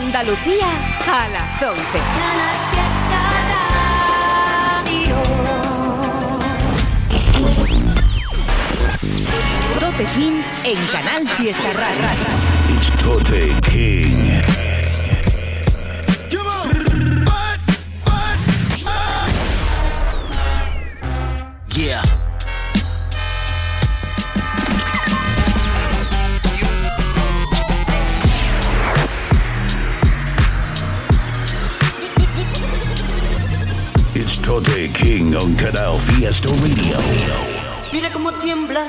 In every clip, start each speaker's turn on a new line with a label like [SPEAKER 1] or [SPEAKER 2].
[SPEAKER 1] Andalucía a las 11. Tote King en Canal Fiesta Radio.
[SPEAKER 2] It's Tote King. On Canal Fiesta Radio.
[SPEAKER 3] Mira cómo tiembla.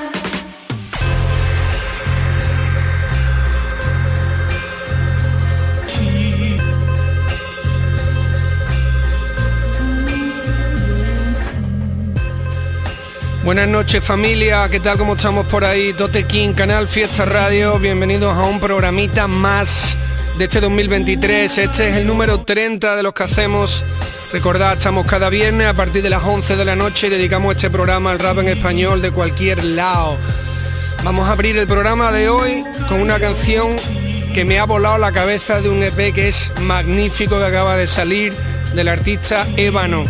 [SPEAKER 4] Buenas noches familia, ¿qué tal? ¿Cómo estamos por ahí? Tote King, Canal Fiesta Radio, bienvenidos a un programita más de este 2023. Este es el número 30 de los que hacemos. Recordad, estamos cada viernes a partir de las 11 de la noche y dedicamos este programa al rap en español de cualquier lado. Vamos a abrir el programa de hoy con una canción que me ha volado la cabeza de un EP que es magnífico que acaba de salir del artista Ébano.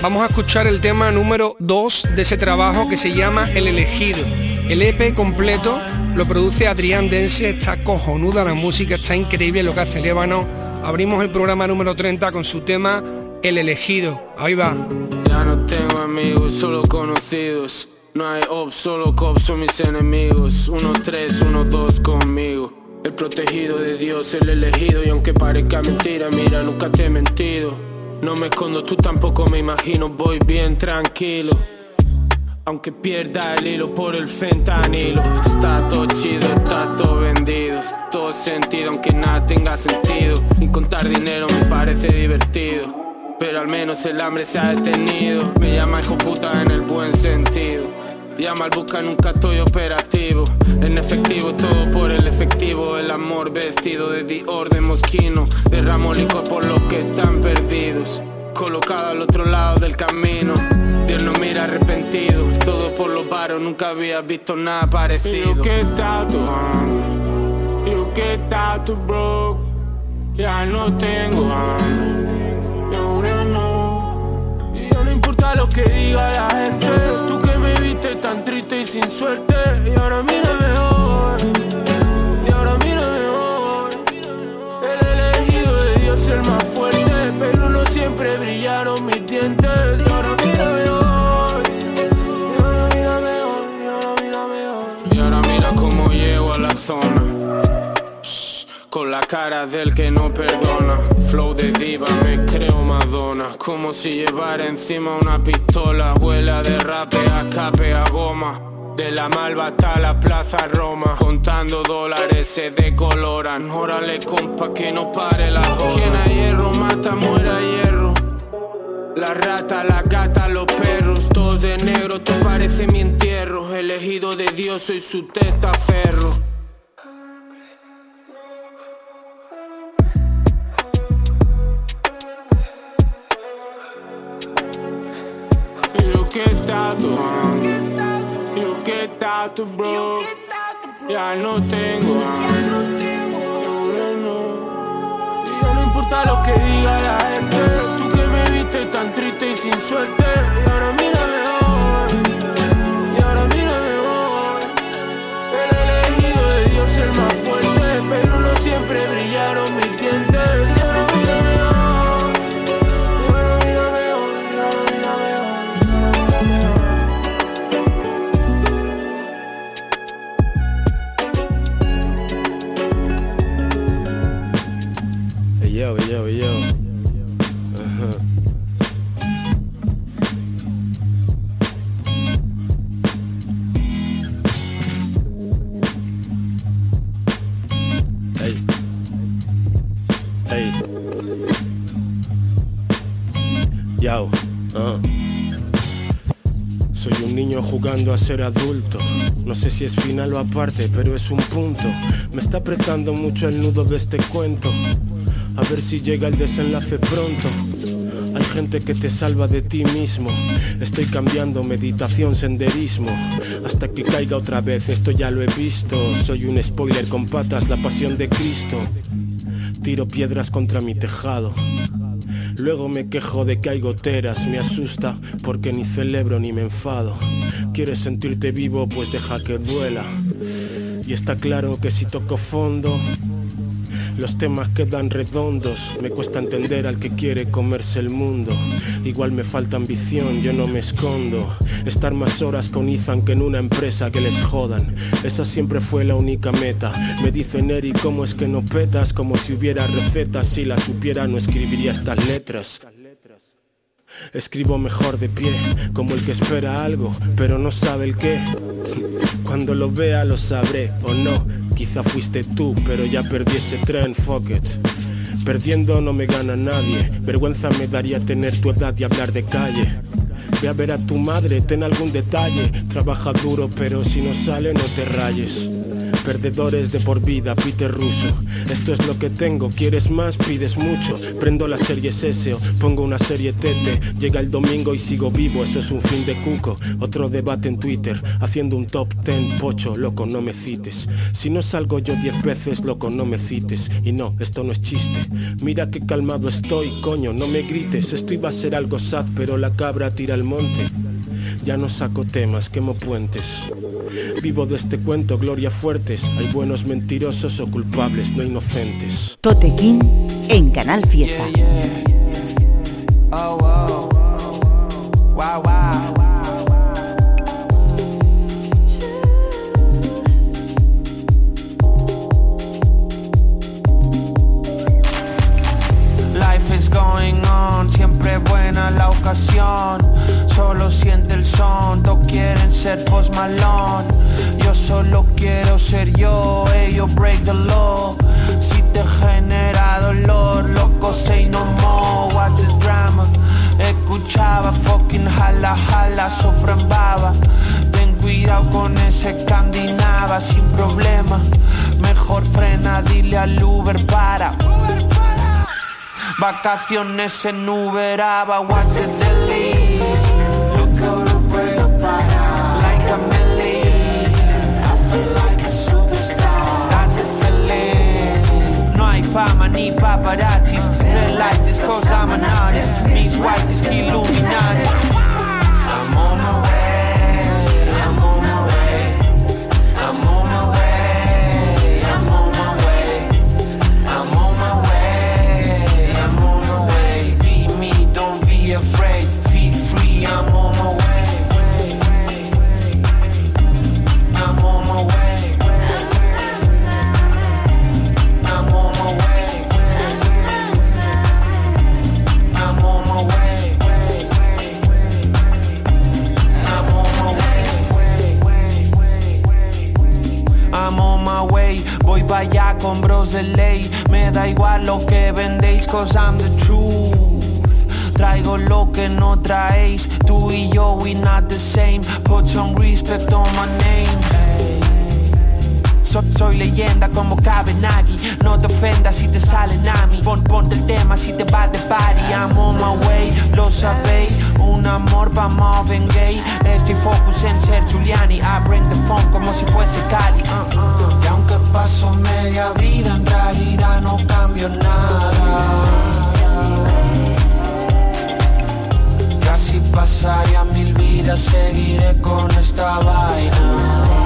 [SPEAKER 4] Vamos a escuchar el tema número 2 de ese trabajo que se llama El elegido. El EP completo lo produce Adrián Dense, está cojonuda la música, está increíble lo que hace el ébano. Abrimos el programa número 30 con su tema El elegido. Ahí va.
[SPEAKER 5] Ya no tengo amigos, solo conocidos. No hay ops, solo cops son mis enemigos. Uno tres, uno dos conmigo. El protegido de Dios, el elegido. Y aunque parezca mentira, mira, nunca te he mentido. No me escondo, tú tampoco me imagino, voy bien tranquilo. Aunque pierda el hilo por el fentanilo. Está todo chido, está todo vendido. Todo sentido, aunque nada tenga sentido. Y contar dinero me parece divertido. Pero al menos el hambre se ha detenido. Me llama hijo puta en el buen sentido. Llama al busca, nunca estoy operativo. En efectivo, todo por el efectivo. El amor vestido de Dior de Mosquino. Derramo licor por los que están perdidos. Colocado al otro lado del camino. Dios no mira arrepentido. Todo por los varos, nunca había visto nada parecido. Yo que está tu hambre. Yo que está tu broke. Ya no tengo hambre. Lo que diga la gente. Tú que me viste tan triste y sin suerte. Y ahora mírame hoy. Y ahora mírame hoy. El elegido de Dios, el más fuerte. Pero no siempre brillaron mis dientes. Y ahora mírame hoy. Y ahora mírame hoy. Y ahora mírame hoy. Y ahora mira cómo llego a la zona. Con la cara del que no perdona Flow de diva, me creo Madonna. Como si llevara encima una pistola Huela de rape a escape a goma. De la Malva hasta la Plaza Roma Contando dólares se decoloran. Órale compa que no pare la joda Quien a hierro mata muera hierro. La rata, la gata, los perros. Todos de negro, todo parece mi entierro. Elegido de Dios, soy su testaferro que está tu hambre, yo que está tu bro, ya no tengo hambre, ya no importa lo que diga la gente, tú que me viste tan triste y sin suerte,
[SPEAKER 6] a ser adulto. No sé si es final o aparte, pero es un punto. Me está apretando mucho el nudo de este cuento. A ver si llega el desenlace pronto. Hay gente que te salva de ti mismo. Estoy cambiando meditación, senderismo. Hasta que caiga otra vez, esto ya lo he visto. Soy un spoiler con patas, la pasión de Cristo. tiro piedras contra mi tejado. Luego me quejo de que hay goteras, me asusta porque ni celebro ni me enfado. Quieres sentirte vivo, pues deja que duela. Y está claro que si toco fondo, los temas quedan redondos, me cuesta entender al que quiere comerse el mundo. Igual me falta ambición, yo no me escondo. Estar más horas con Ethan que en una empresa que les jodan. Esa siempre fue la única meta. Me dice Neri, ¿cómo es que no petas? Como si hubiera recetas, si la supiera no escribiría estas letras. Escribo mejor de pie, como el que espera algo, pero no sabe el qué. Cuando lo vea lo sabré o no. Quizá fuiste tú, pero ya perdí ese tren, fuck it. Perdiendo no me gana nadie. Vergüenza me daría tener tu edad y hablar de calle. Ve a ver a tu madre, ten algún detalle. Trabaja duro, pero si no sale no te rayes. Perdedores de por vida, Peter Russo. Esto es lo que tengo, quieres más, pides mucho. Prendo la serie S pongo una serie Tete. Llega el domingo y sigo vivo, eso es un fin de cuco. Otro debate en Twitter, haciendo un top ten, pocho, loco, no me cites. Si no salgo yo diez veces, loco, no me cites. Y no, esto no es chiste. Mira que calmado estoy, coño, no me grites. Esto iba a ser algo sad, pero la cabra tira al monte. Ya no saco temas, quemo puentes. Vivo de este cuento, gloria fuertes. Hay buenos mentirosos o culpables, no inocentes.
[SPEAKER 1] Totequín en Canal Fiesta.
[SPEAKER 7] Oh. Wow, wow. Life is going on, siempre buena la ocasión. Solo siente el son, todos quieren ser post malone. Yo solo quiero ser yo, ellos break the law. Si te genera dolor, loco, say no more. Watch the drama. Escuchaba fucking jala jala, baba Ten cuidado con ese candinava sin problema. Mejor frena, dile al Uber para. Vacaciones en Uberaba, what's the hay fama ni paparazzis. Red light is cause I'm an artist. Mis white is que Illuminatis. Para allá con bros de ley. Me da igual lo que vendéis, cause I'm the truth. Traigo lo que no traéis. Tú y yo, we not the same. Put some respect on my name. So- soy leyenda como Kabenagi No te ofendas si te sale Nami Pon, Ponte el tema si te va de party I'm on my way, lo sabéis Un amor pa' Marvin Gaye Estoy focus en ser Giuliani I bring the phone como si fuese Cali uh, uh. Paso media vida En realidad no cambio nada. Casi pasaría mil vidas Seguiré con esta vaina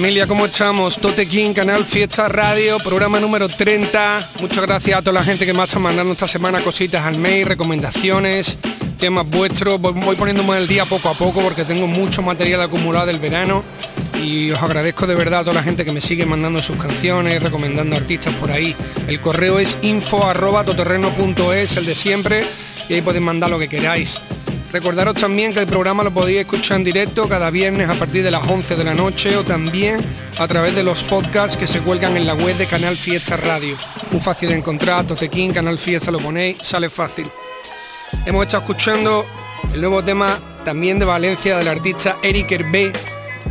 [SPEAKER 4] Familia, ¿cómo estamos? Tote King, Canal Fiesta Radio, programa número 30. Muchas gracias a toda la gente que me ha estado mandando esta semana cositas al mail, recomendaciones, temas vuestros. Voy poniéndome el día poco a poco porque tengo mucho material acumulado del verano y os agradezco de verdad a toda la gente que me sigue mandando sus canciones, recomendando artistas por ahí. El correo es info arroba el de siempre, y ahí podéis mandar lo que queráis. Recordaros también que el programa lo podéis escuchar en directo cada viernes a partir de las 11 de la noche o también a través de los podcasts que se cuelgan en la web de Canal Fiesta Radio. Muy fácil de encontrar, Totequín, Canal Fiesta, lo ponéis, sale fácil. Hemos estado escuchando el nuevo tema también de Valencia del artista Eric Hervé,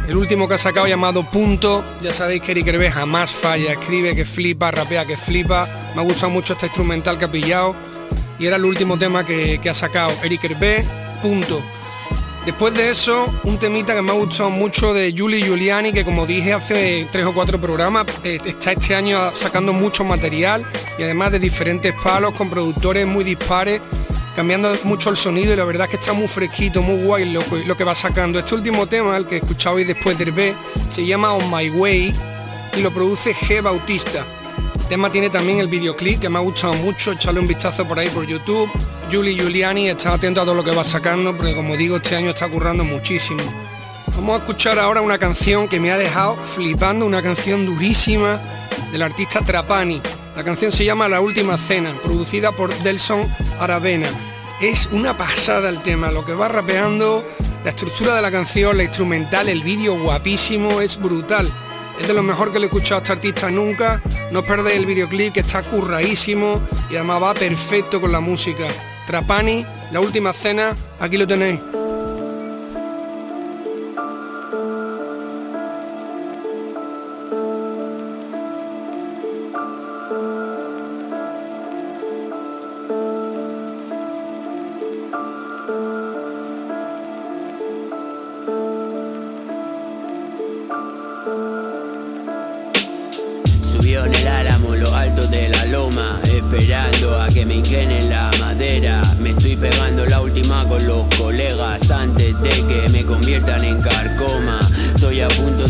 [SPEAKER 4] el último que ha sacado llamado Punto. Ya sabéis que Eric Hervé jamás falla, escribe que flipa, rapea que flipa. Me ha gustado mucho este instrumental que ha pillado y era el último tema que, ha sacado Eric Hervé punto. Después de eso, un temita que me ha gustado mucho de Julie Giuliani, que como dije hace tres o cuatro programas, eh, está este año sacando mucho material y además de diferentes palos con productores muy dispares, cambiando mucho el sonido y la verdad es que está muy fresquito, muy guay lo, lo que va sacando. Este último tema, el que escuchabais después del B, se llama On My Way y lo produce G Bautista tema tiene también el videoclip que me ha gustado mucho, echarle un vistazo por ahí por YouTube. Julie Giuliani, está atento a todo lo que va sacando, porque como digo, este año está currando muchísimo. Vamos a escuchar ahora una canción que me ha dejado flipando, una canción durísima del artista Trapani. La canción se llama La Última Cena, producida por Delson Aravena. Es una pasada el tema, lo que va rapeando, la estructura de la canción, la instrumental, el vídeo guapísimo, es brutal. Es de lo mejor que le he escuchado a este artista nunca. No perdéis el videoclip que está curradísimo y además va perfecto con la música. Trapani, la última cena, aquí lo tenéis.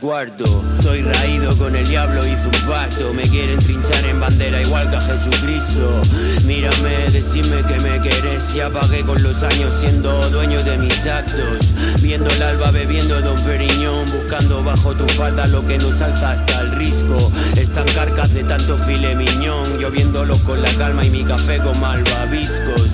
[SPEAKER 8] cuarto. Estoy raído con el diablo, hizo un pacto. Me quieren trinchar en bandera igual que a Jesucristo. Mírame, decime que me querés. Y apagué con los años siendo dueño de mis actos. Viendo el alba, bebiendo Don Periñón. Buscando bajo tu falda lo que nos alza hasta el risco. Están carcas de tanto file miñón. Yo viéndolos con la calma y mi café con malvaviscos.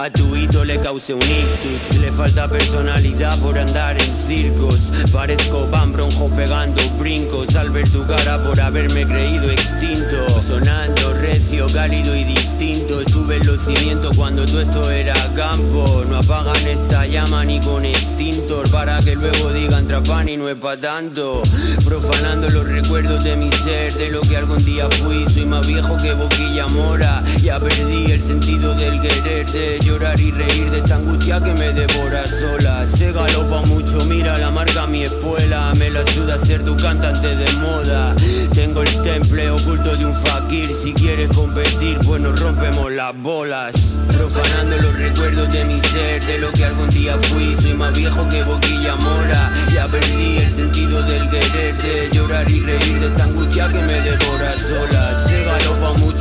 [SPEAKER 8] A tu hito le causé un ictus, le falta personalidad por andar en circos. Parezco Van Bronjo pegando brincos al ver tu cara por haberme creído extinto. Sonando recio, cálido y distinto. Estuve en los cimientos cuando todo esto era campo. No apagan esta llama ni con extintor para que luego digan trapan y no es pa' tanto. Profanando los recuerdos de mi ser, de lo que algún día fui. Soy más viejo que boquilla mora. Ya perdí el sentido del querer llorar y reír de esta angustia que me devora sola. Se galopa mucho, mira la marca mi espuela. Me la ayuda a ser tu cantante de moda. Tengo el temple oculto de un fakir. Si quieres competir, pues nos rompemos las bolas. Profanando los recuerdos de mi ser, de lo que algún día fui. Soy más viejo que boquilla mora. Ya perdí el sentido del querer, de llorar y reír de esta angustia que me devora sola. Se galopa mucho,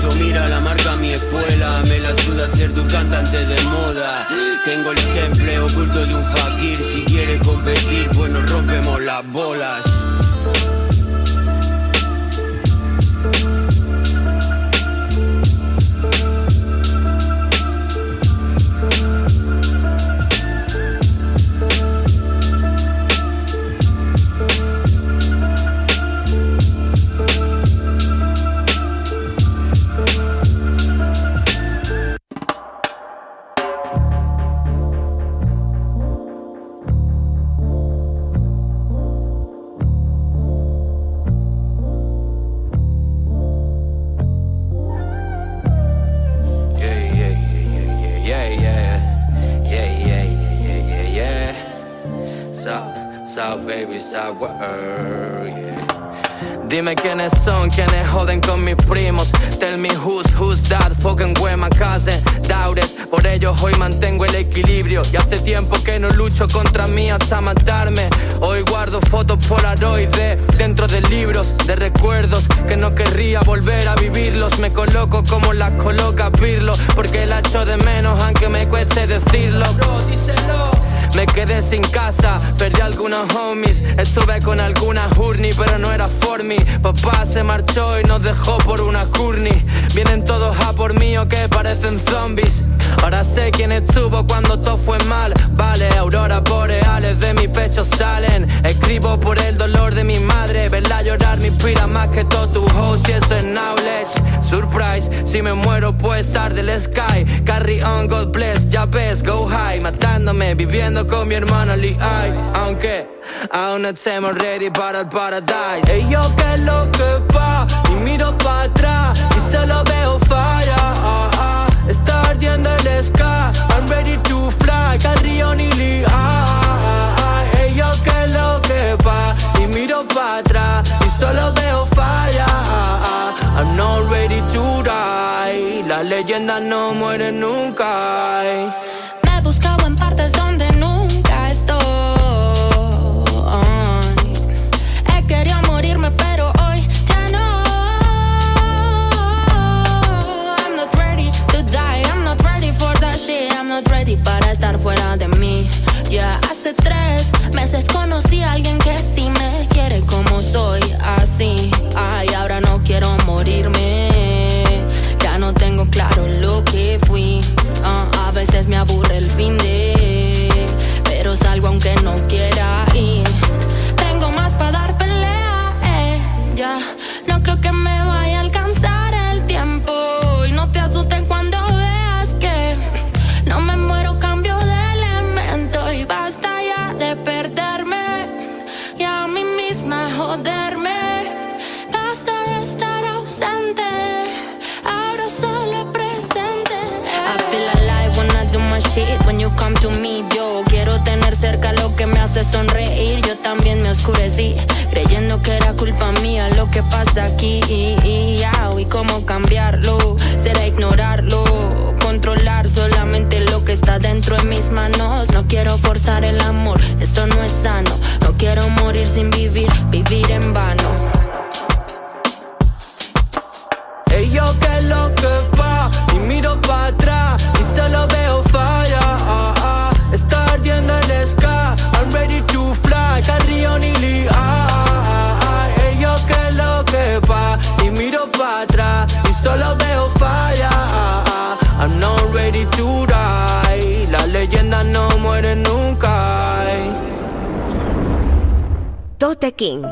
[SPEAKER 8] Si quieres competir, pues nos rompemos las bolas.
[SPEAKER 9] Viviendo con mi hermano Lee Aunque aún no estemos ready para el paradise. Ey yo que lo que va Y miro para atrás Y solo veo falla ah, ah. Está ardiendo el sky. I'm ready to fly. Carry on y Lee Ey yo que lo que va Y miro para atrás Y solo veo falla ah, I'm not ready to die. La leyenda no muere nunca
[SPEAKER 10] fuera de mí. Ya hace tres meses conocí a alguien que sí me quiere como soy Así, come to me. Yo quiero tener cerca lo que me hace sonreír. Yo también me oscurecí Creyendo que era culpa mía lo que pasa aquí. Y, y, ah, y cómo cambiarlo. Será ignorarlo Controlar solamente lo que está dentro de mis manos. No quiero forzar el amor, esto no es sano. No quiero morir sin vivir, vivir en vano
[SPEAKER 11] King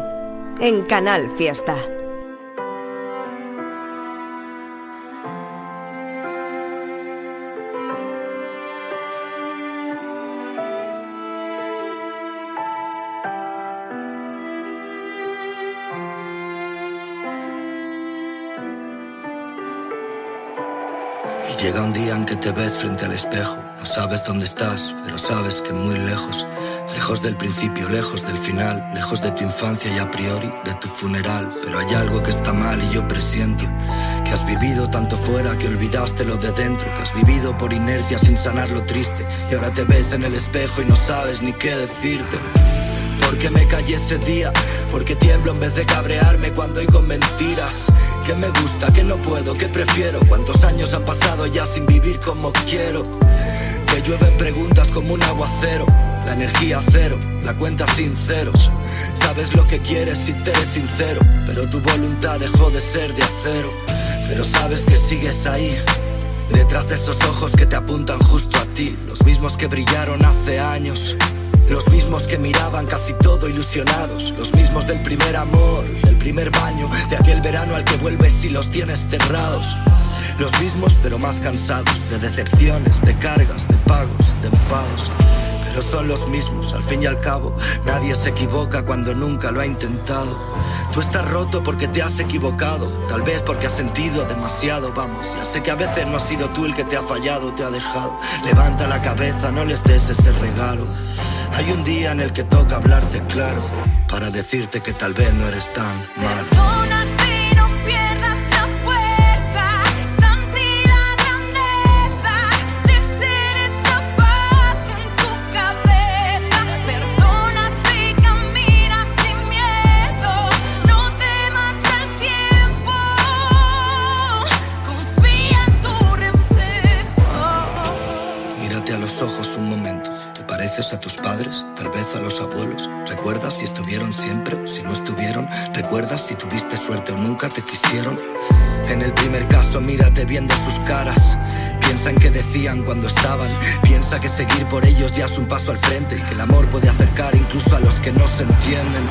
[SPEAKER 11] en Canal Fiesta.
[SPEAKER 12] Y llega un día en que te ves frente al espejo. No sabes dónde estás, pero sabes que muy lejos. Lejos del principio, lejos del final. Lejos de tu infancia y a priori de tu funeral. Pero hay algo que está mal y yo presiento. Que has vivido tanto fuera que olvidaste lo de dentro. Que has vivido por inercia sin sanar lo triste. Y ahora te ves en el espejo y no sabes ni qué decirte. Porque me callé ese día, porque tiemblo en vez de cabrearme cuando oigo mentiras. Que me gusta, que no puedo, que prefiero. Cuántos años han pasado ya sin vivir como quiero. Que llueven preguntas como un aguacero. La energía cero, la cuenta sin ceros. Sabes lo que quieres si te eres sincero. Pero tu voluntad dejó de ser de acero. Pero sabes que sigues ahí. Detrás de esos ojos que te apuntan justo a ti. Los mismos que brillaron hace años. Los mismos que miraban casi todo ilusionados. Los mismos del primer amor, del primer baño, de aquel verano al que vuelves y los tienes cerrados. Los mismos pero más cansados de decepciones, de cargas, de pagos, de enfados. Pero son los mismos, al fin y al cabo, nadie se equivoca cuando nunca lo ha intentado. Tú estás roto porque te has equivocado, tal vez porque has sentido demasiado, vamos. Ya sé que a veces no has sido tú el que te ha fallado, te ha dejado. Levanta la cabeza, no les des ese regalo. Hay un día en el que toca hablarte claro para decirte que tal vez no eres tan malo. Nunca te quisieron? En el primer caso, mírate viendo sus caras. Piensa en qué decían cuando estaban. Piensa que seguir por ellos ya es un paso al frente y que el amor puede acercar incluso a los que no se entienden.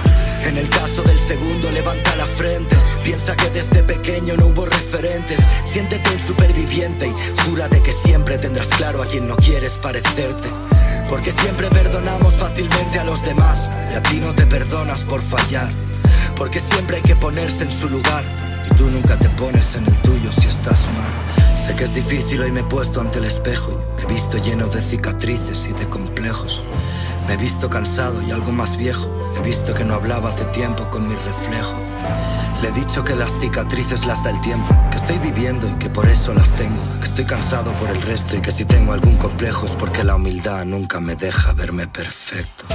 [SPEAKER 12] En el caso del segundo, levanta la frente. Piensa que desde pequeño no hubo referentes. Siéntete un superviviente y júrate que siempre tendrás claro a quien no quieres parecerte. Porque siempre perdonamos fácilmente a los demás y a ti no te perdonas por fallar. Porque siempre hay que ponerse en su lugar y tú nunca te pones en el tuyo si estás mal. Sé que es difícil hoy me he puesto ante el espejo me he visto lleno de cicatrices y de complejos. Me he visto cansado y algo más viejo. He visto que no hablaba hace tiempo con mi reflejo. Le he dicho que las cicatrices las da el tiempo, que estoy viviendo y que por eso las tengo, que estoy cansado por el resto y que si tengo algún complejo es porque la humildad nunca me deja verme perfecto.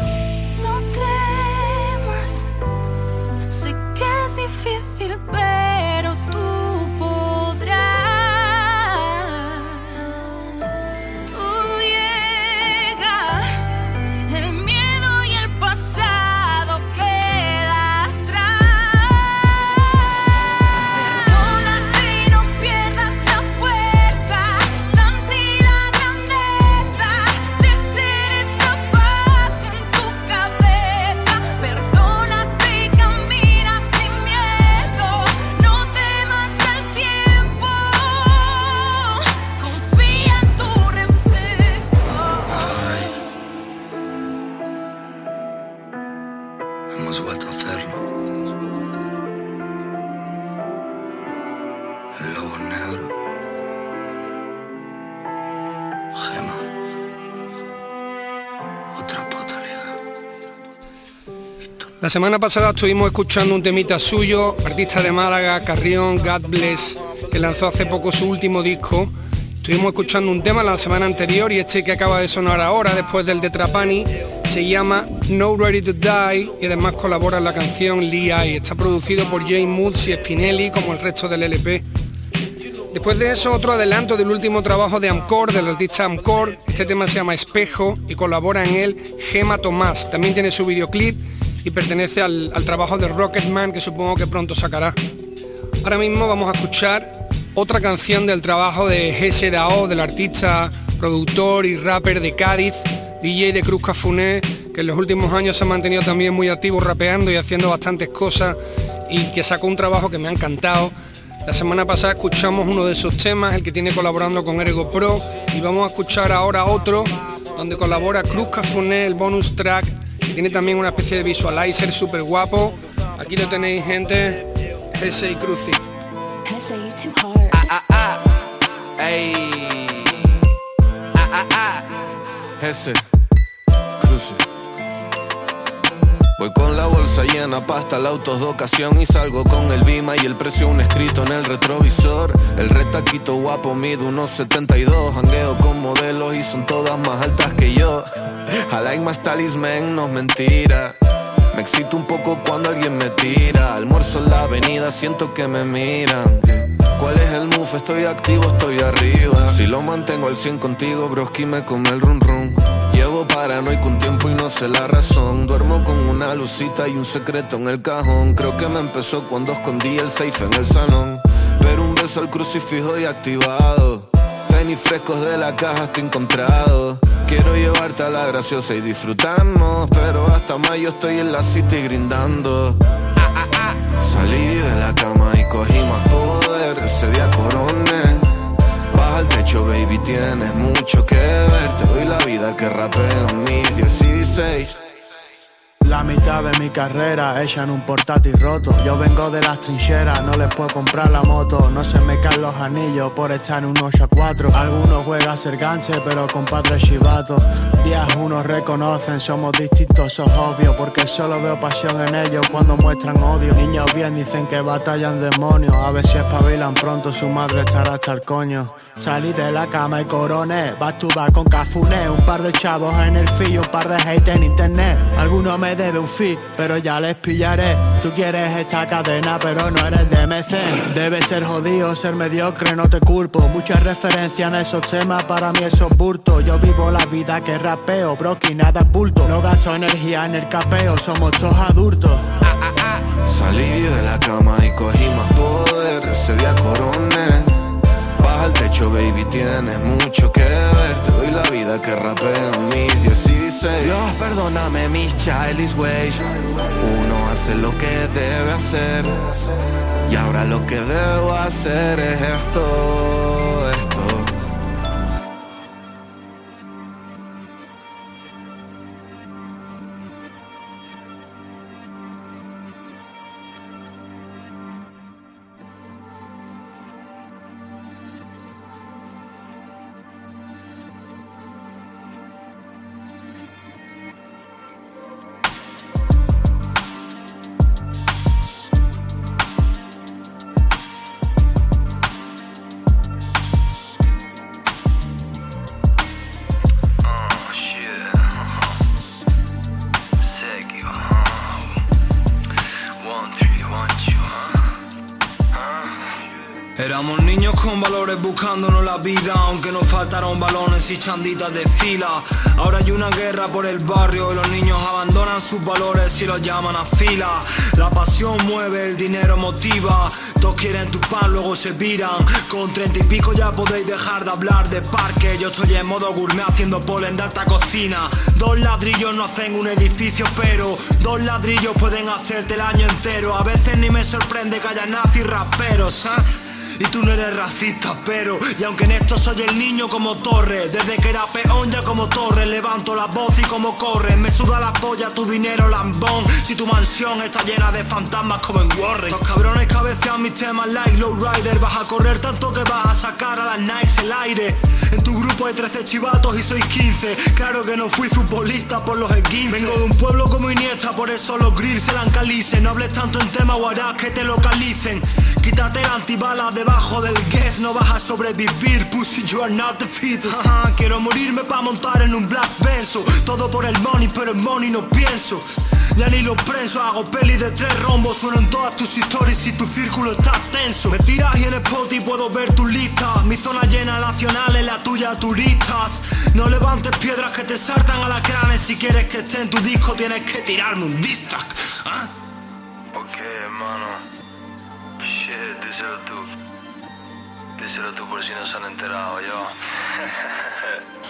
[SPEAKER 4] Semana pasada estuvimos escuchando un temita suyo, artista de Málaga, Carrión, God Bless, que lanzó hace poco su último disco. Estuvimos escuchando un tema la semana anterior y este que acaba de sonar ahora, después del de Trapani, se llama No Ready to Die y además colabora en la canción Lee Eye. Está producido por James Moods y Spinelli como el resto del LP. Después de eso, otro adelanto del último trabajo de Amcor, del artista Amcor. Este tema se llama Espejo y colabora en él Gema Tomás. También tiene su videoclip y pertenece al, trabajo de Rocketman que supongo que pronto sacará. Ahora mismo vamos a escuchar otra canción del trabajo de GSDAO, del artista, productor y rapper de Cádiz, DJ de Cruz Cafuné, que en los últimos años se ha mantenido también muy activo rapeando y haciendo bastantes cosas y que sacó un trabajo que me ha encantado. La semana pasada escuchamos uno de esos temas, el que tiene colaborando con Ergo Pro, y vamos a escuchar ahora otro donde colabora Cruz Cafuné, el bonus track tiene también una especie de visualizer súper guapo. Aquí lo tenéis, gente. y Cruci. Ah, ah, ah.
[SPEAKER 13] Voy con la bolsa llena, pasta, el autos de ocasión y salgo con el Bima y el precio un escrito en el retrovisor. El retaquito guapo mide unos 72, jangueo con modelos y son todas más altas que yo. I like más talisman, no es mentira. Me excito un poco cuando alguien me tira. Almuerzo en la avenida, siento que me miran. ¿Cuál es el move? Estoy activo, estoy arriba. Si lo mantengo al 100 contigo, broski me come el rum rum. Paranoico un tiempo y no sé la razón. Duermo con una lucita y un secreto en el cajón. Creo que me empezó cuando escondí el safe en el salón. Pero un beso al crucifijo y activado. Tenis frescos de la caja estoy encontrado. Quiero llevarte a la graciosa y disfrutarnos. Pero hasta mayo estoy en la city grindando. Salí de la cama y cogí más poder. Ese día coroné. Al techo, baby, tienes mucho que ver. Te doy la vida que rapeo en mis 16.
[SPEAKER 14] a mitad de mi carrera, echan un portátil roto. Yo vengo de las trincheras, no les puedo comprar la moto. No se me caen los anillos por estar en un 8 a 4. Algunos juegan a ser ganche, pero con padre chivato. Días unos reconocen, somos distintos, eso es obvio. Porque solo veo pasión en ellos cuando muestran odio. Niños bien dicen que batallan demonios. A si espabilan pronto, su madre estará hasta el coño. Salí de la cama y coroné, vas con cafuné Un par de chavos en el feed un par de hate en internet. Alguno me debe un fee, pero ya les pillaré. Tú quieres esta cadena, pero no eres de MC Debe ser jodido, ser mediocre, no te culpo. Muchas referencias en esos temas, para mí eso es burto Yo vivo la vida que rapeo, bro, que nada es bulto. No gasto energía en el capeo, somos todos adultos.
[SPEAKER 13] Salí de la cama y cogí más poder, ese día coroné al techo, baby, tienes mucho que ver. Te doy la vida que rapeo en mis 16. Dios, perdóname mis childish ways. Uno hace lo que debe hacer. Y ahora lo que debo hacer es esto.
[SPEAKER 15] Aunque nos faltaron balones y chanditas de fila. Ahora hay una guerra por el barrio y los niños abandonan sus valores y los llaman a fila. La pasión mueve, el dinero motiva. Todos quieren tu pan, luego se viran. Con treinta y pico ya podéis dejar de hablar de parque. Yo estoy en modo gourmet haciendo polen de alta cocina. Dos ladrillos no hacen un edificio, pero dos ladrillos pueden hacerte el año entero. A veces ni me sorprende que haya nazis raperos, ¿eh? Y tú no eres racista, pero Y aunque en esto soy el niño como torre Desde que era peón ya como torre Levanto la voz y como corre Me suda la polla tu dinero lambón Si tu mansión está llena de fantasmas como en Warren. Los cabrones cabecean mis temas like low rider Vas a correr tanto que vas a sacar a las Nikes el aire. En tu grupo hay 13 chivatos y soy 15 Claro que no fui futbolista por los esguinces. Vengo de un pueblo como Iniesta Por eso los grills se la encalicen No hables tanto en tema o harás que te localicen. Quítate la antibala de Debajo del guest no vas a sobrevivir Pussy, you are not the fit Quiero morirme pa' montar en un black benzo. Todo por el money, pero el money no pienso. Ya ni lo prenso, hago peli de tres rombos Suenan todas tus historias y tu círculo está tenso. Me tiras y en spot y puedo ver tu lista. Mi zona llena nacional es la tuya turistas. No levantes piedras que te saltan a la crane. Si quieres que esté en tu disco tienes que tirarme un diss track ¿ah?
[SPEAKER 16] Ok, hermano. Shit, tú Díselo tú por si no se han enterado yo.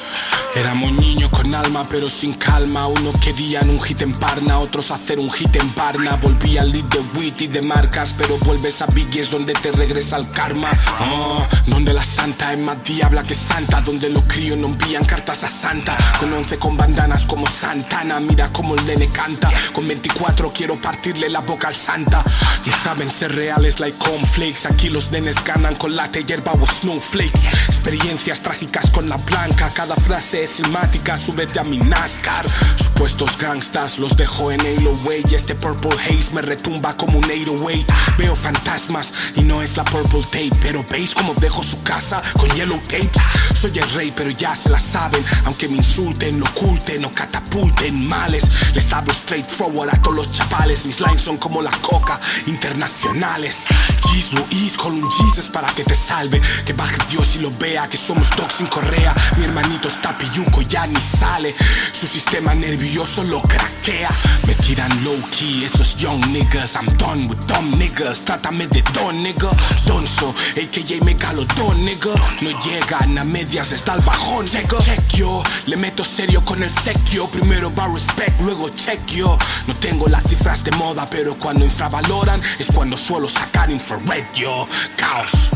[SPEAKER 17] Éramos niños con alma pero sin calma. Unos querían un hit en Parna, otros hacer un hit en Parna. Volví al lead de wit y de marcas Pero vuelves a Biggie es donde te regresa el karma. Oh, Donde la santa es más diabla que santa. Donde los críos no envían cartas a santa. Con once con bandanas como Santana Mira como el nene canta. Con 24 quiero partirle la boca al santa. No saben ser reales like cornflakes. Aquí los nenes ganan con latte, hierba o snowflakes. Experiencias trágicas con la blanca Cada frase cinemática, súbete a mi NASCAR. Supuestos gangstas, los dejo en Halo Way. Y este Purple Haze me retumba como un 808. Veo fantasmas y no es la Purple Tape. Pero veis como dejo su casa con Yellow Tapes. Soy el rey, pero ya se la saben. Aunque me insulten, lo oculten o catapulten males. Les hablo straightforward a todos los chapales. Mis lines son como la coca, internacionales. Jeez Luis con un Jesus para que te salve. Que baje Dios y lo vea, que somos dogs sin correa. Mi hermanito está Yuko ya ni sale. Su sistema nervioso lo craquea. Me tiran low key esos young niggas. I'm done with dumb niggas. Trátame de don, nigga. Donso, AKA megalodon, nigga. No llegan a medias, está el bajón. Check yo, le meto serio con el sequio. Primero va respect, luego check yo. No tengo las cifras de moda, pero cuando infravaloran es cuando suelo sacar infrared, yo. Caos.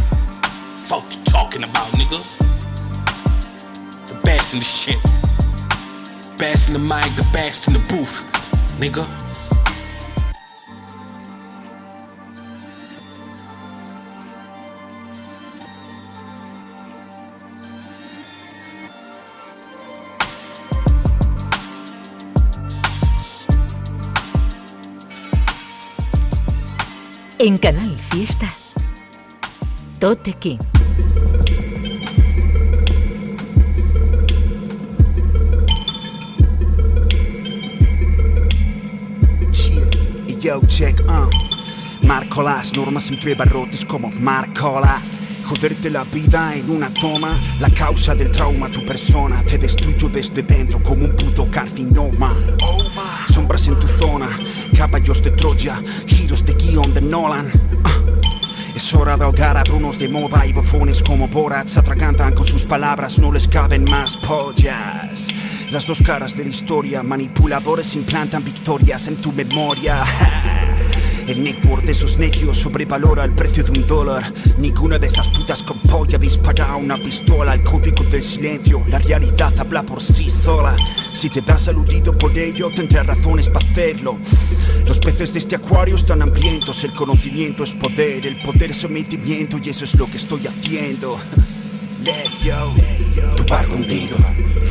[SPEAKER 17] Fuck you talking about, nigga best in the shit. Best in the mic, the best in the booth, nigga.
[SPEAKER 5] En Canal Fiesta, Tote King.
[SPEAKER 18] Yo, check, uh. Marco las normas entre barrotes como Marcola. Joderte la vida en una toma, la causa del trauma tu persona te destruyo desde dentro como un puto carcinoma. Sombras en tu zona, caballos de Troya, giros de guion de Nolan. Ah. Es hora de ahogar a brunos de moda y bufones como Borat se atragantan con sus palabras, no les caben más pollas. Las dos caras de la historia, manipuladores implantan victorias en tu memoria. El network de esos necios sobrevalora el precio de un dólar. Ninguna de esas putas con polla dispara una pistola al código del silencio. La realidad habla por sí sola. Si te das aludido por ello, tendrás razones para hacerlo. Los peces de este acuario están hambrientos. El conocimiento es poder, el poder es sometimiento y eso es lo que estoy haciendo. Let's go.
[SPEAKER 19] Tu barco hundido,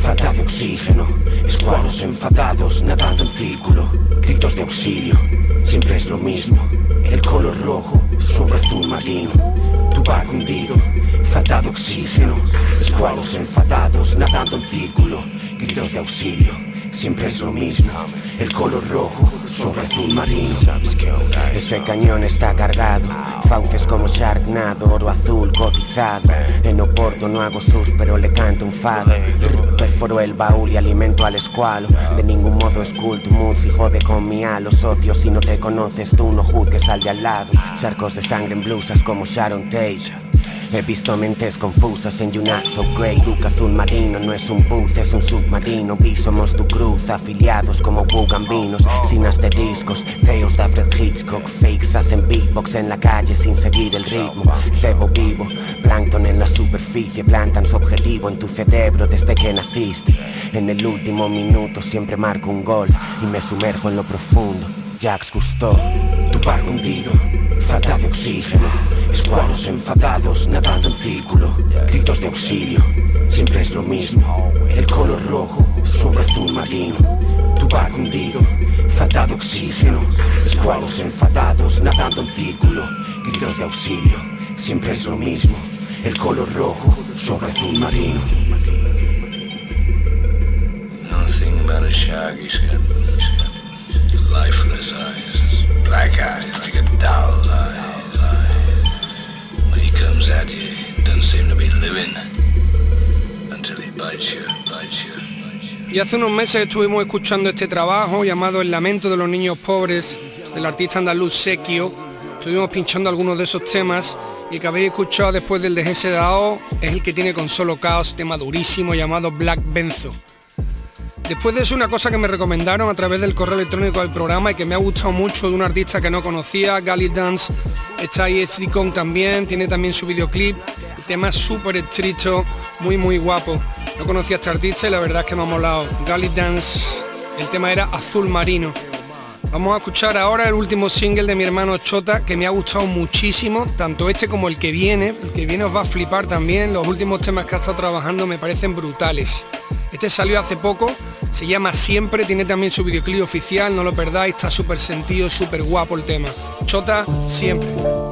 [SPEAKER 19] falta de oxígeno, escuadros enfadados nadando en círculo, gritos de auxilio, siempre es lo mismo, el color rojo sobre azul marino. Tu barco hundido, falta de oxígeno, escuadros enfadados nadando en círculo, gritos de auxilio, siempre es lo mismo, el color rojo sobre azul marino.
[SPEAKER 20] Ese cañón está cargado, fauces como Sharknado, oro azul cotizado. En Oporto no hago sus, pero le canto un fado. Perforo el baúl y alimento al escualo. De ningún modo es cool tu mood si jode con mi halo. Socio, si no te conoces tú no juzgues al de al lado. Charcos de sangre en blusas como Sharon Tate. He visto mentes confusas en Unite So Grey. Duke azul marino no es un bus, es un submarino. Vi somos tu cruz, afiliados como bugambinos. Sin asteriscos, teos de Alfred Hitchcock. Fakes hacen beatbox en la calle sin seguir el ritmo. Cebo vivo, plancton en la superficie. Plantan su objetivo en tu cerebro desde que naciste. En el último minuto siempre marco un gol Y me sumerjo en lo profundo. Cousteau.
[SPEAKER 19] Tu barco hundido, falta de oxígeno, escuadros enfadados nadando en círculo, gritos de auxilio, siempre es lo mismo, el color rojo sobre azul marino. Tu barco hundido, falta de oxígeno, escuadros enfadados nadando en círculo, gritos de auxilio, siempre es lo mismo, el color rojo sobre azul marino.
[SPEAKER 16] Nothing but a shaggy. Lifeless eyes.
[SPEAKER 4] Y hace unos meses estuvimos escuchando este trabajo llamado El lamento de los niños pobres del artista andaluz Sequio. Estuvimos pinchando algunos de esos temas y el que habéis escuchado después del de GSDAO es el que tiene con solo caos, tema durísimo llamado Black Benzo. Después de eso, una cosa que me recomendaron a través del correo electrónico del programa y que me ha gustado mucho de un artista que no conocía, Gali Dance, está ahí Con también, tiene también su videoclip, el tema es súper estricto, muy muy guapo. No conocía a este artista y la verdad es que me ha molado. Gali Dance, el tema era Azul Marino. Vamos a escuchar ahora el último single de mi hermano Chota, que me ha gustado muchísimo, tanto este como el que viene. El que viene os va a flipar también, los últimos temas que ha estado trabajando me parecen brutales. Este salió hace poco, se llama Siempre, tiene también su videoclip oficial, no lo perdáis, está súper sentido, súper guapo el tema. Chota, siempre.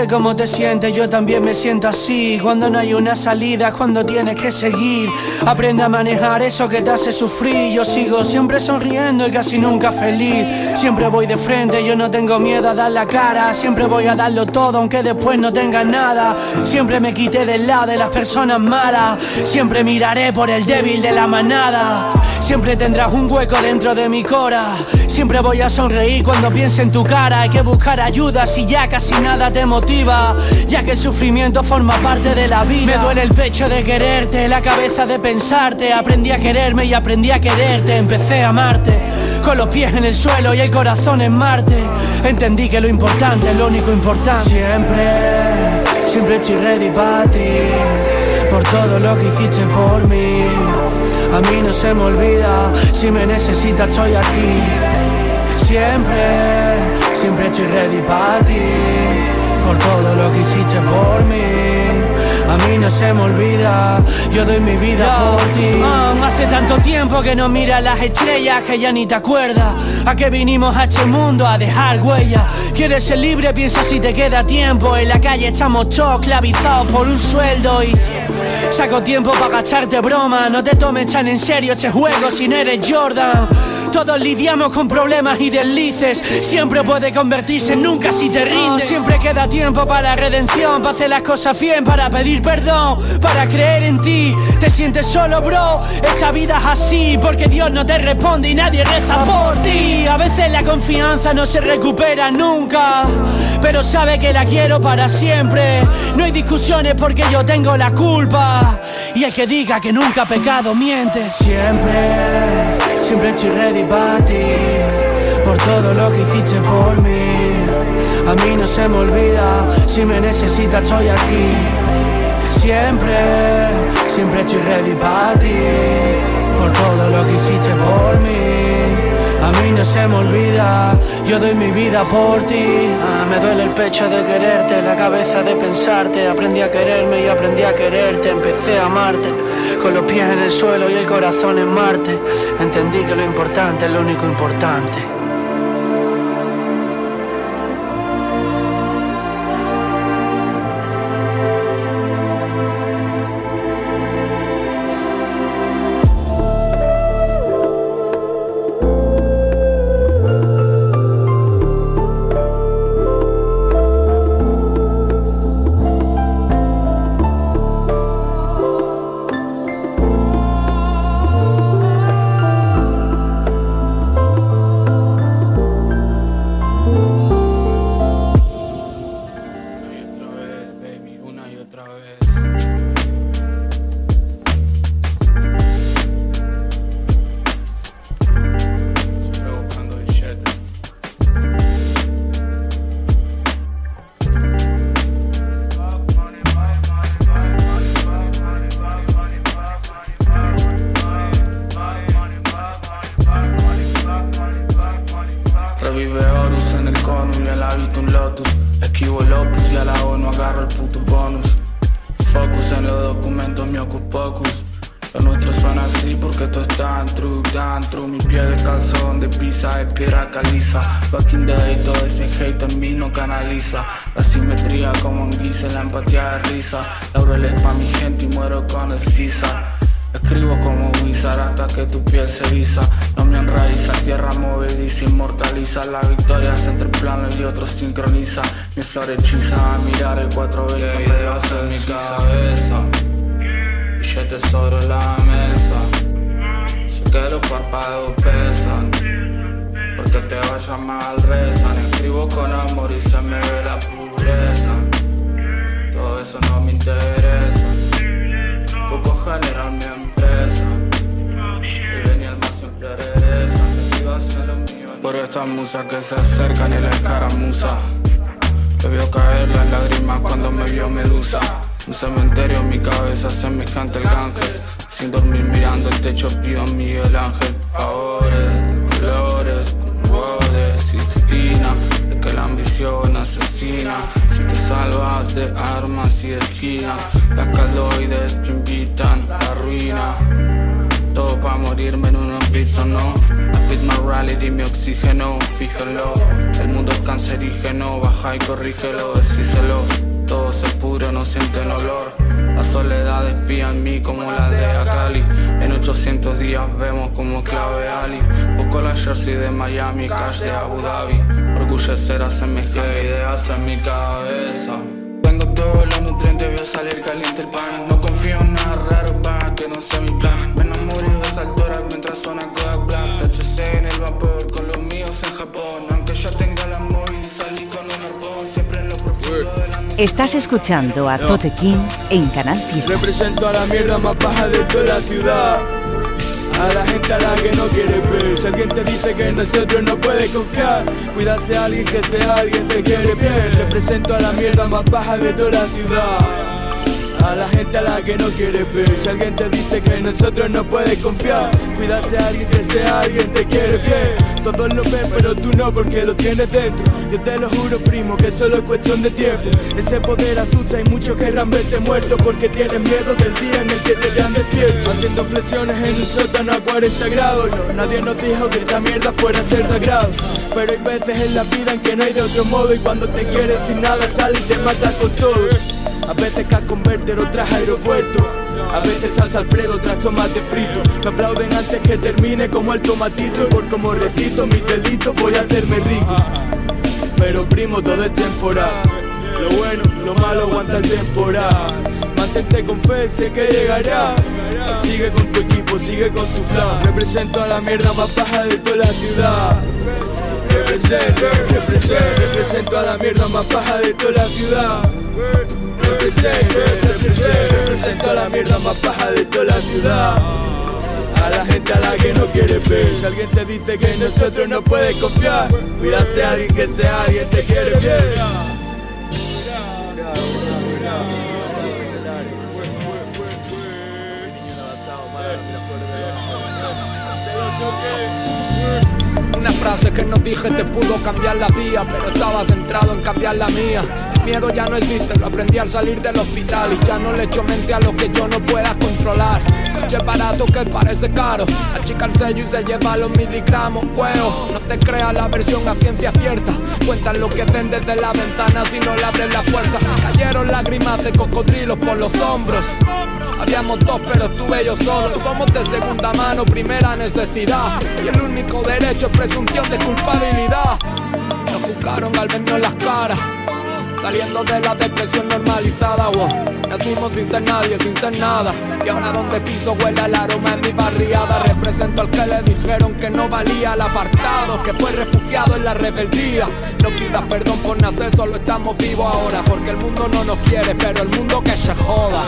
[SPEAKER 21] Sé cómo te sientes, yo también me siento así. Cuando no hay una salida, cuando tienes que seguir. Aprende a manejar eso que te hace sufrir. Yo sigo siempre sonriendo y casi nunca feliz. Siempre voy de frente, yo no tengo miedo a dar la cara. Siempre voy a darlo todo, aunque después no tenga nada. Siempre me quité del lado de las personas malas. Siempre miraré por el débil de la manada. Siempre tendrás un hueco dentro de mi cora. Siempre voy a sonreír cuando piense en tu cara. Hay que buscar ayuda si ya casi nada te motiva. Ya que el sufrimiento forma parte de la vida. Me duele el pecho de quererte, la cabeza de pensarte. Aprendí a quererme y aprendí a quererte. Empecé a amarte. Con los pies en el suelo y el corazón en Marte. Entendí que lo importante es lo único importante. Siempre, siempre estoy ready para ti. Por todo lo que hiciste por mí.
[SPEAKER 5] A mí no se me olvida, si me necesitas estoy aquí. Siempre, siempre estoy ready para ti. Por todo lo que hiciste por mí. A mí no se me olvida, yo doy mi vida por ti. Ah, hace tanto tiempo que no mira las estrellas que ya ni te acuerdas. A que vinimos a este mundo a dejar huella. Quieres ser libre, piensa si te queda tiempo. En la calle estamos todos clavizados por un sueldo y. Saco tiempo para gastarte broma, no te tomes tan en serio este juego si no eres Jordan. Todos lidiamos con problemas y deslices, siempre puede convertirse en nunca si te rindes. siempre queda tiempo para la redención, para hacer las cosas bien, para pedir perdón, para creer en ti. Te sientes solo, bro, esta vida es así, porque Dios no te responde y nadie reza por ti. A veces la confianza no se recupera nunca, pero sabe que la quiero para siempre. No hay discusiones porque yo tengo la culpa. Y el que diga que nunca ha pecado miente siempre. Siempre estoy ready para ti Por todo lo que hiciste por mí. A mí no se me olvida Si me necesitas estoy aquí. Siempre, siempre estoy ready para ti Por todo lo que hiciste por mí a mí no se me olvida, yo doy mi vida por ti. Ah, me duele el pecho de quererte, la cabeza de pensarte. Aprendí a quererme y aprendí a quererte, empecé a amarte. Con los pies en el suelo y el corazón en Marte. Entendí que lo importante es lo único importante. hermosas musas que se acercan y la escaramuza. Te vio caer las lágrimas cuando me vio Medusa. Un cementerio en mi cabeza se me el Ganges. Sin dormir mirando el techo pido a Miguel Ángel. Favores, colores, bordes, Sixtina. Es que la ambición asesina. Si te salvas de armas y esquinas, las caldoides te invitan a la ruina pa' morirme en unos pisos, no. With morality, mi oxígeno, fíjelo. El mundo es cancerígeno, baja y corrígelo, decíselo. Todo es puro, no sienten olor. La soledad espía en mí como la de Akali. En 800 días vemos como clave Ali. Busco la jersey de Miami, cash de Abu Dhabi. Orgullecer a semejante ideas en mi cabeza. Tengo todos los nutrientes, voy a salir caliente el pan. No confío en nada raro, va, que no sea mi plan.
[SPEAKER 1] Estás escuchando a Tote King en Canal Fiesta.
[SPEAKER 22] Represento a la mierda más baja de toda la ciudad. A la gente a la que no quiere ver. Si alguien te dice que nosotros no puede confiar Cuídase a alguien que sea alguien te quiere bien. Represento a la mierda más baja de toda la ciudad a la gente a la que no quiere ver Si alguien te dice que nosotros no puedes confiar Cuidarse a alguien que sea alguien te quiere bien Todos lo ven pero tú no porque lo tienes dentro. Yo te lo juro primo que solo es cuestión de tiempo. Ese poder asusta y muchos querrán verte muerto Porque tienen miedo del día en el que te vean despierto. Haciendo flexiones en un sótano a 40 grados. No, Nadie nos dijo que esta mierda fuera a ser de Pero hay veces en la vida en que no hay de otro modo Y cuando te quieres sin nada sale y te matas con todo a veces cash converter, otras aeropuerto. A veces salsa alfredo, otras tomate frito. Me aplauden antes que termine como el tomatito. Y por como recito mis delitos voy a hacerme rico. Pero primo todo es temporal. Lo bueno, lo malo aguanta el temporal. Mantente con fe, sé que llegará. Sigue con tu equipo, sigue con tu plan. Represento a la mierda más baja de toda la ciudad. Represento, represento, represento a la mierda más baja de toda la ciudad Represento, represento, a la mierda más baja de toda la ciudad. A la gente a la que no quiere ver. Si alguien te dice que nosotros no puedes confiar Cuídase a alguien que sea alguien te quiere bien
[SPEAKER 23] Una frase que no dije te pudo cambiar la vida Pero estaba centrado en cambiar la mía miedo ya no existe, lo aprendí al salir del hospital Y ya no le echo mente a lo que yo no pueda controlar. Coche barato que parece caro. Achica el sello y se lleva los miligramos. Huevo, no te creas la versión a ciencia cierta. Cuentan lo que ven desde la ventana si no le abren la puerta. Cayeron lágrimas de cocodrilos por los hombros. Habíamos dos pero estuve yo solo. Somos de segunda mano, primera necesidad. Y el único derecho es presunción de culpabilidad. Nos juzgaron al vernos las caras Saliendo de la depresión normalizada, wow. Nacimos sin ser nadie, sin ser nada. Y ahora donde piso huele el aroma en mi barriada. Represento al que le dijeron que no valía el apartado Que fue refugiado en la rebeldía. No pidas perdón por nacer, solo estamos vivos ahora. Porque el mundo no nos quiere, pero el mundo que se joda.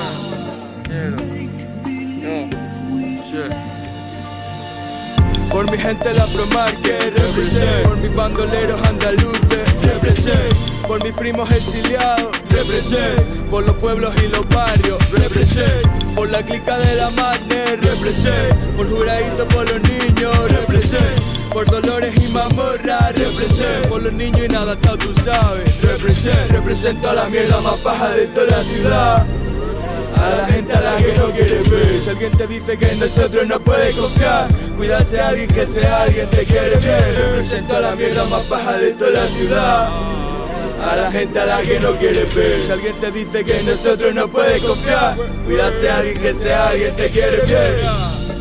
[SPEAKER 22] Por mi gente la Promarket, represent. Por mis bandoleros andaluces, represent Por mis primos exiliados, represent Por los pueblos y los barrios, represent Por la clica de la madre, represent Por juradito por los niños, represent Por dolores y mamorra, represent Por los niños inadaptados, tú sabes, represent Represento a la mierda más baja de toda la ciudad. A la gente a la que no quiere ver. Si alguien te dice que en nosotros no puede confiar Cuídase a alguien que sea alguien te quiere bien Represento a la mierda más baja de toda la ciudad a la gente a la que no quiere ver. Si alguien te dice que nosotros no puede confiar Cuídase a alguien que sea alguien te quiere bien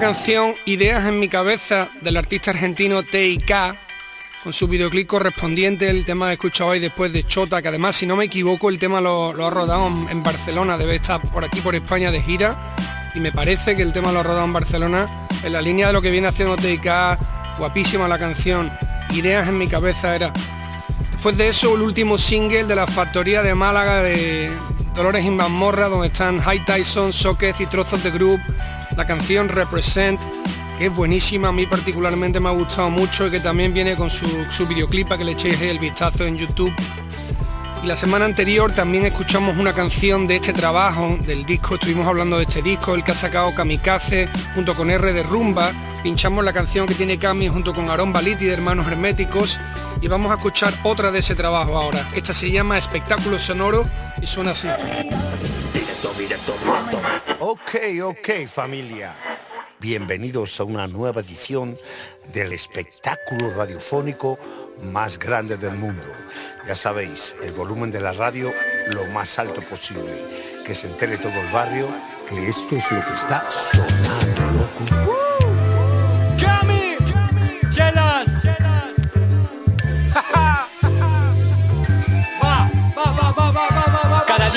[SPEAKER 4] canción Ideas en mi cabeza del artista argentino TIK con su videoclip correspondiente, el tema que escuchado hoy después de Chota, que además si no me equivoco el tema lo, ha rodado en, en Barcelona, debe estar por aquí por España de gira y me parece que el tema lo ha rodado en Barcelona en la línea de lo que viene haciendo TIK, guapísima la canción, Ideas en mi cabeza era. Después de eso el último single de la factoría de Málaga de Dolores y Mazmorra, donde están High Tyson, Sockets y trozos de group, la canción Represent, que es buenísima, a mí particularmente me ha gustado mucho y que también viene con su, su videoclip para que le echéis el vistazo en YouTube. Y la semana anterior también escuchamos una canción de este trabajo, del disco, estuvimos hablando de este disco, el que ha sacado Kamikaze junto con R de Rumba, pinchamos la canción que tiene Cami junto con Aaron Baliti de Hermanos Herméticos y vamos a escuchar otra de ese trabajo ahora. Esta se llama Espectáculo Sonoro y suena así.
[SPEAKER 19] Ok, ok familia. Bienvenidos a una nueva edición del espectáculo radiofónico más grande del mundo. Ya sabéis, el volumen de la radio lo más alto posible. Que se entere todo el barrio que esto es lo que está sonando, loco.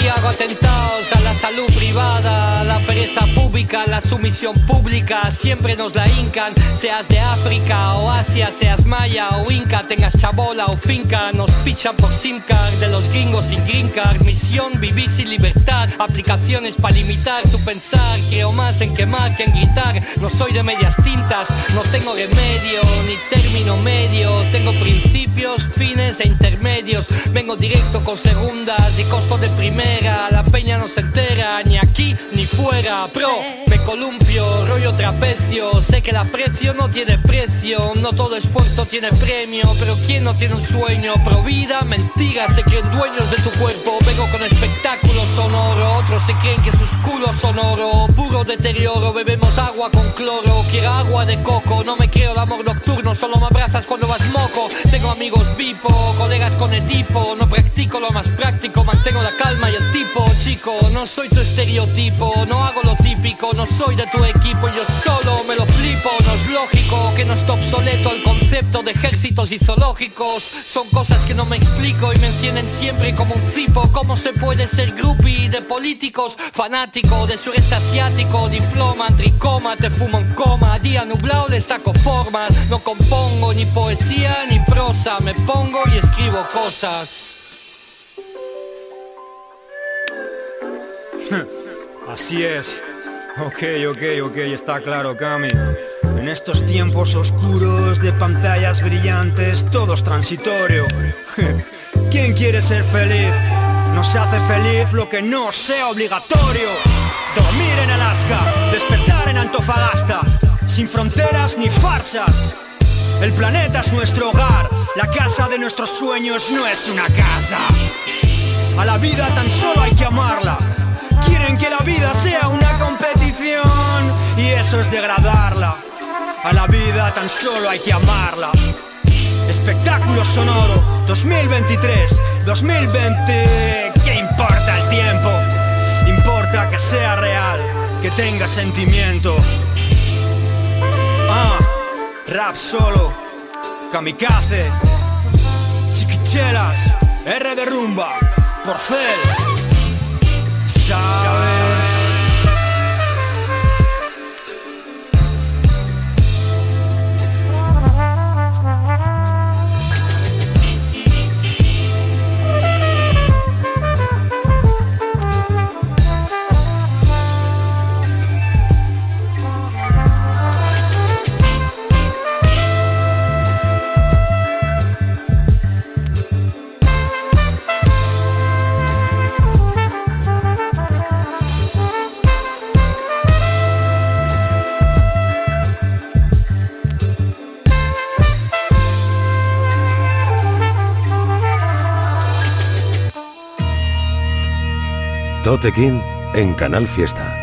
[SPEAKER 24] Hago atentados a la salud privada, la pereza pública, la sumisión pública, siempre nos la incan, seas de África o Asia, seas maya o inca, tengas chabola o finca, nos pichan por SIM card de los gringos sin green card, misión vivir sin libertad, aplicaciones para limitar tu pensar, creo más en quemar que en gritar, no soy de medias tintas, no tengo remedio ni término medio, tengo principios, fines e intermedios, vengo directo con segundas y costo de primera, la peña no se entera ni aquí ni fuera, pro, me columpio, rollo trapecio, sé que el aprecio no tiene precio, no todo esfuerzo tiene premio, pero quien no tiene un sueño, pro vida, mentira, se creen dueños de tu cuerpo, vengo con espectáculo sonoro, otros se creen que sus culos son oro, puro deterioro, bebemos agua con cloro, quiero agua de coco, no me creo el amor nocturno, solo me abrazas cuando vas moco, tengo amigos bipo, colegas con el tipo, no practico lo más práctico, mantengo la calma y tipo, chico, no soy tu estereotipo, no hago lo típico, no soy de tu equipo, yo solo me lo flipo, no es lógico que no esté obsoleto el concepto de ejércitos y zoológicos, son cosas que no me explico y me encienden siempre como un cipo, cómo se puede ser groupie de políticos, fanático de sureste asiático, diploma, tricoma, te fumo en coma, día nublado le saco formas, no compongo ni poesía ni prosa, me pongo y escribo cosas.
[SPEAKER 25] Así es. Ok, ok, ok, está claro, Cami. En estos tiempos oscuros de pantallas brillantes, todo es transitorio. ¿Quién quiere ser feliz? No se hace feliz lo que no sea obligatorio. Dormir en Alaska, despertar en Antofagasta, sin fronteras ni farsas. El planeta es nuestro hogar, la casa de nuestros sueños no es una casa. A la vida tan solo hay que amarla. Quieren que la vida sea una competición y eso es degradarla. A la vida tan solo hay que amarla. Espectáculo sonoro 2023, 2020. ¿Qué importa el tiempo? Importa que sea real, que tenga sentimiento. Ah, rap solo, kamikaze, chiquichelas, R de rumba, porcel. showers.
[SPEAKER 26] Totequín en Canal Fiesta.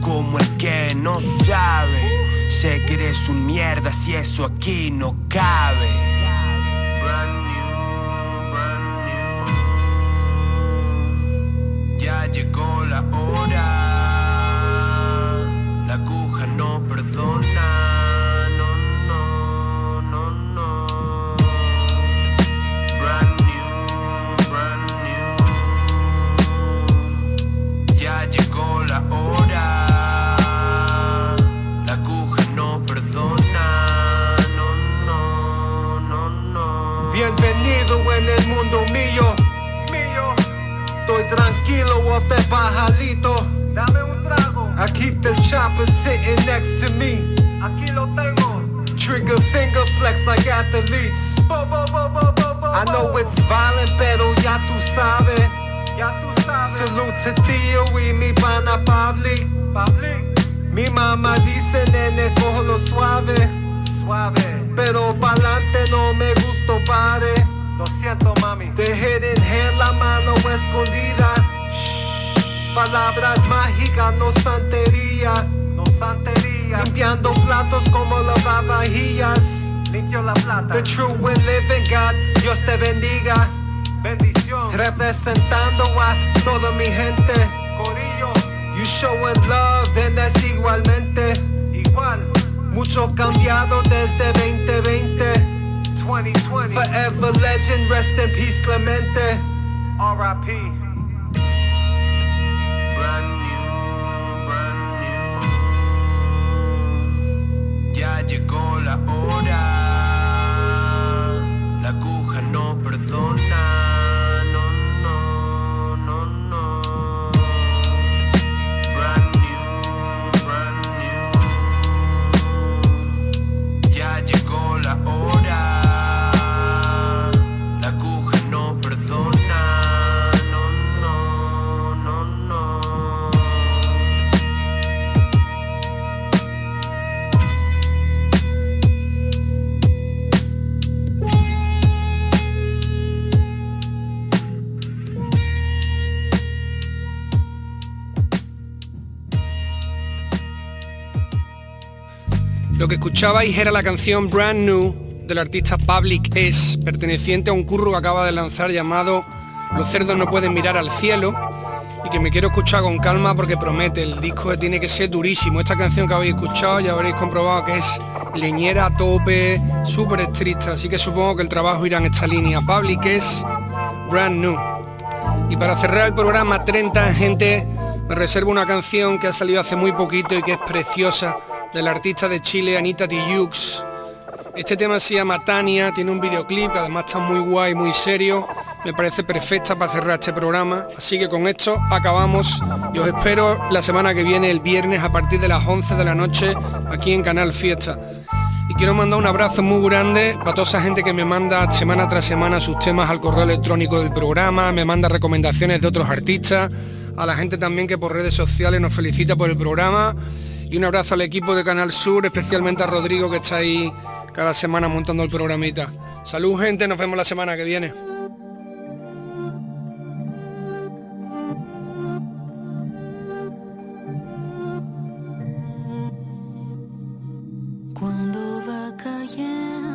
[SPEAKER 27] Como el que no sabe. Sé que eres un mierda si eso aquí no cabe. Ya llegó la hora.
[SPEAKER 28] Off that bajalito. Dame un trago. I keep the chopper sitting next to me. Aquí lo tengo. Trigger finger flex like athletes. Bo, bo, bo, I know it's violent, pero ya tú sabes. Ya tú sabes. Salute to Tío y mi pana Pabli. Pabli. Mi mamá dice, nene, lo suave. Suave. Pero pa'lante no me gustó, pare. Lo siento, mami. The hidden hand, la mano escondida. Palabras mágicas, no santería. No santería. Limpiando platos como lavavajillas. Limpio la plata. The true and living God, Dios te bendiga. Bendición. Representando a toda mi gente. Corillo. You showing love, that's igualmente. Igual. Mucho cambiado desde 2020. 2020. Forever legend, rest in peace, Clemente. R.I.P.
[SPEAKER 26] Brand new, brand new. Ya llegó la hora. La aguja no perdona.
[SPEAKER 4] Escuchabais era la canción Brand New del artista Public S, perteneciente a un curro que acaba de lanzar llamado Los cerdos no pueden mirar al cielo y que me quiero escuchar con calma porque promete, el disco tiene que ser durísimo. Esta canción que habéis escuchado ya habréis comprobado que es leñera a tope, súper estricta, así que supongo que el trabajo irá en esta línea. Public S, Brand New. Y para cerrar el programa 30 gente, me reservo una canción que ha salido hace muy poquito y que es preciosa del artista de Chile Anita Tijoux. Este tema se llama Tania, tiene un videoclip que además está muy guay, muy serio. Me parece perfecta para cerrar este programa. Así que con esto acabamos y os espero la semana que viene, el viernes, a partir de las 11 de la noche, aquí en Canal Fiesta. Y quiero mandar un abrazo muy grande para toda esa gente que me manda semana tras semana sus temas al correo electrónico del programa, me manda recomendaciones de otros artistas, a la gente también que por redes sociales nos felicita por el programa y un abrazo al equipo de Canal Sur, especialmente a Rodrigo que está ahí cada semana montando el programita. Salud gente, nos vemos la semana que viene.
[SPEAKER 29] Cuando va cayendo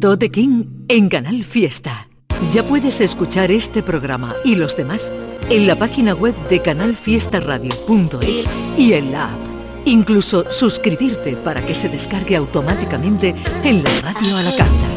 [SPEAKER 30] Tote King en Canal Fiesta. Ya puedes escuchar este programa y los demás en la página web de canalfiestaradio.es y en la app. Incluso suscribirte para que se descargue automáticamente en la radio a la carta.